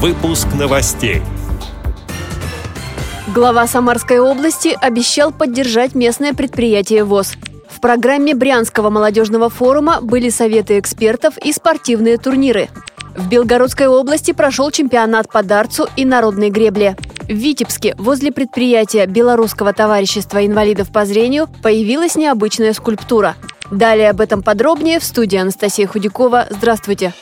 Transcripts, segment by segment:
Выпуск новостей. Глава Самарской области обещал поддержать местное предприятие ВОЗ. В программе Брянского молодежного форума были советы экспертов и спортивные турниры. В Белгородской области прошел чемпионат по дартсу и народной гребле. В Витебске возле предприятия Белорусского товарищества инвалидов по зрению появилась необычная скульптура. Далее об этом подробнее в студии Анастасия Худякова. Здравствуйте!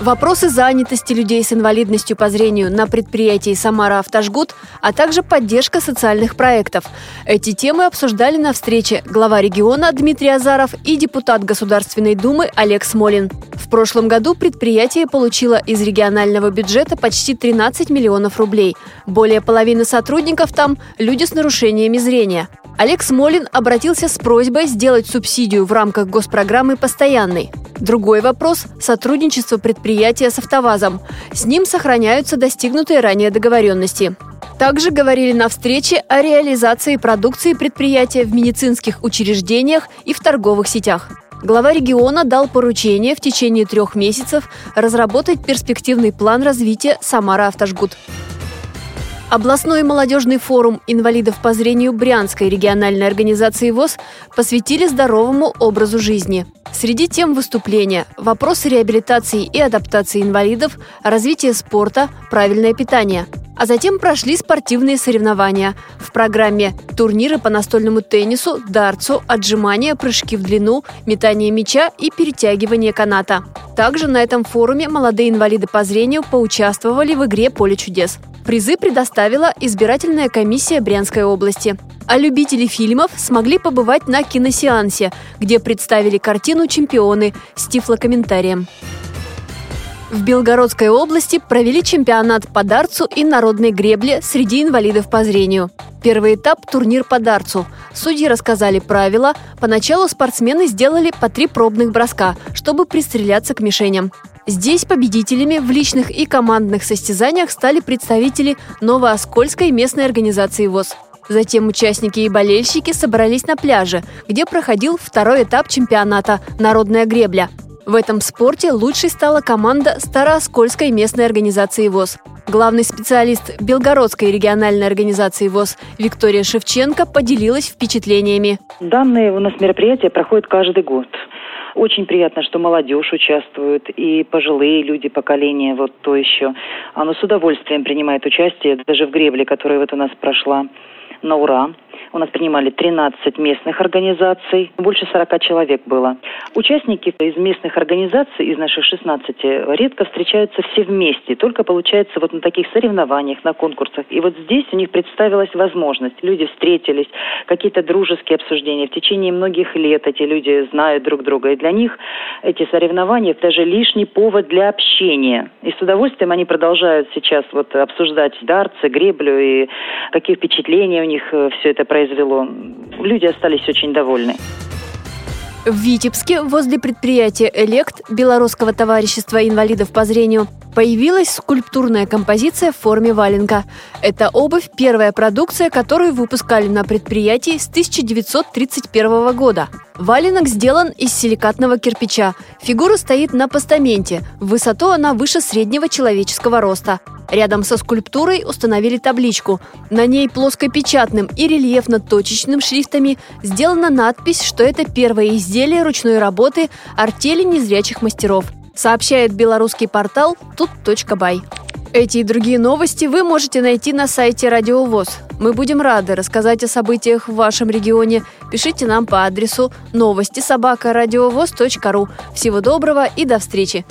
Вопросы занятости людей с инвалидностью по зрению на предприятии «Самара Автожгут», а также поддержка социальных проектов. Эти темы обсуждали на встрече глава региона Дмитрий Азаров и депутат Государственной Думы Олег Смолин. В прошлом году предприятие получило из регионального бюджета почти 13 миллионов рублей. Более половины сотрудников там – люди с нарушениями зрения. Олег Смолин обратился с просьбой сделать субсидию в рамках госпрограммы постоянной. Другой вопрос – сотрудничество предприятия с «АвтоВАЗом». С ним сохраняются достигнутые ранее договоренности. Также говорили на встрече о реализации продукции предприятия в медицинских учреждениях и в торговых сетях. Глава региона дал поручение в течение трех месяцев разработать перспективный план развития «Самара Автожгут». Областной молодежный форум инвалидов по зрению Брянской региональной организации ВОЗ посвятили здоровому образу жизни. Среди тем выступления – вопросы реабилитации и адаптации инвалидов, развитие спорта, правильное питание. А затем прошли спортивные соревнования. В программе турниры по настольному теннису, дартсу, отжимания, прыжки в длину, метание мяча и перетягивание каната. Также на этом форуме молодые инвалиды по зрению поучаствовали в игре «Поле чудес». Призы предоставила избирательная комиссия Брянской области. А любители фильмов смогли побывать на киносеансе, где представили картину «Чемпионы» с тифлокомментарием. В Белгородской области провели чемпионат по дартсу и народной гребле среди инвалидов по зрению. Первый этап – турнир по дартсу. Судьи рассказали правила. Поначалу спортсмены сделали по три пробных броска, чтобы пристреляться к мишеням. Здесь победителями в личных и командных состязаниях стали представители Новооскольской местной организации ВОЗ. Затем участники и болельщики собрались на пляже, где проходил второй этап чемпионата «Народная гребля». В этом спорте лучшей стала команда Старооскольской местной организации ВОЗ. Главный специалист Белгородской региональной организации ВОЗ Виктория Шевченко поделилась впечатлениями. Данные у нас мероприятия проходят каждый год. Очень приятно, что молодежь участвует и пожилые люди поколения, вот то еще. Оно с удовольствием принимает участие даже в гребле, которая вот у нас прошла на ура. У нас принимали 13 местных организаций, больше 40 человек было. Участники из местных организаций, из наших 16, редко встречаются все вместе, только получается вот на таких соревнованиях, на конкурсах. И вот здесь у них представилась возможность. Люди встретились, какие-то дружеские обсуждения. В течение многих лет эти люди знают друг друга. И для них эти соревнования даже лишний повод для общения. И с удовольствием они продолжают сейчас вот обсуждать дартсы, греблю и какие впечатления у них э, все это произвело. Люди остались очень довольны. В Витебске возле предприятия «Элект» Белорусского товарищества инвалидов по зрению появилась скульптурная композиция в форме валенка. Это обувь – первая продукция, которую выпускали на предприятии с 1931 года. Валенок сделан из силикатного кирпича. Фигура стоит на постаменте. В высоту она выше среднего человеческого роста. Рядом со скульптурой установили табличку. На ней плоскопечатным и рельефно-точечным шрифтами сделана надпись, что это первое изделие ручной работы артели незрячих мастеров. Сообщает белорусский портал тут.бай. Эти и другие новости вы можете найти на сайте Радио ВОЗ. Мы будем рады рассказать о событиях в вашем регионе. Пишите нам по адресу новости собака ру. Всего доброго и до встречи!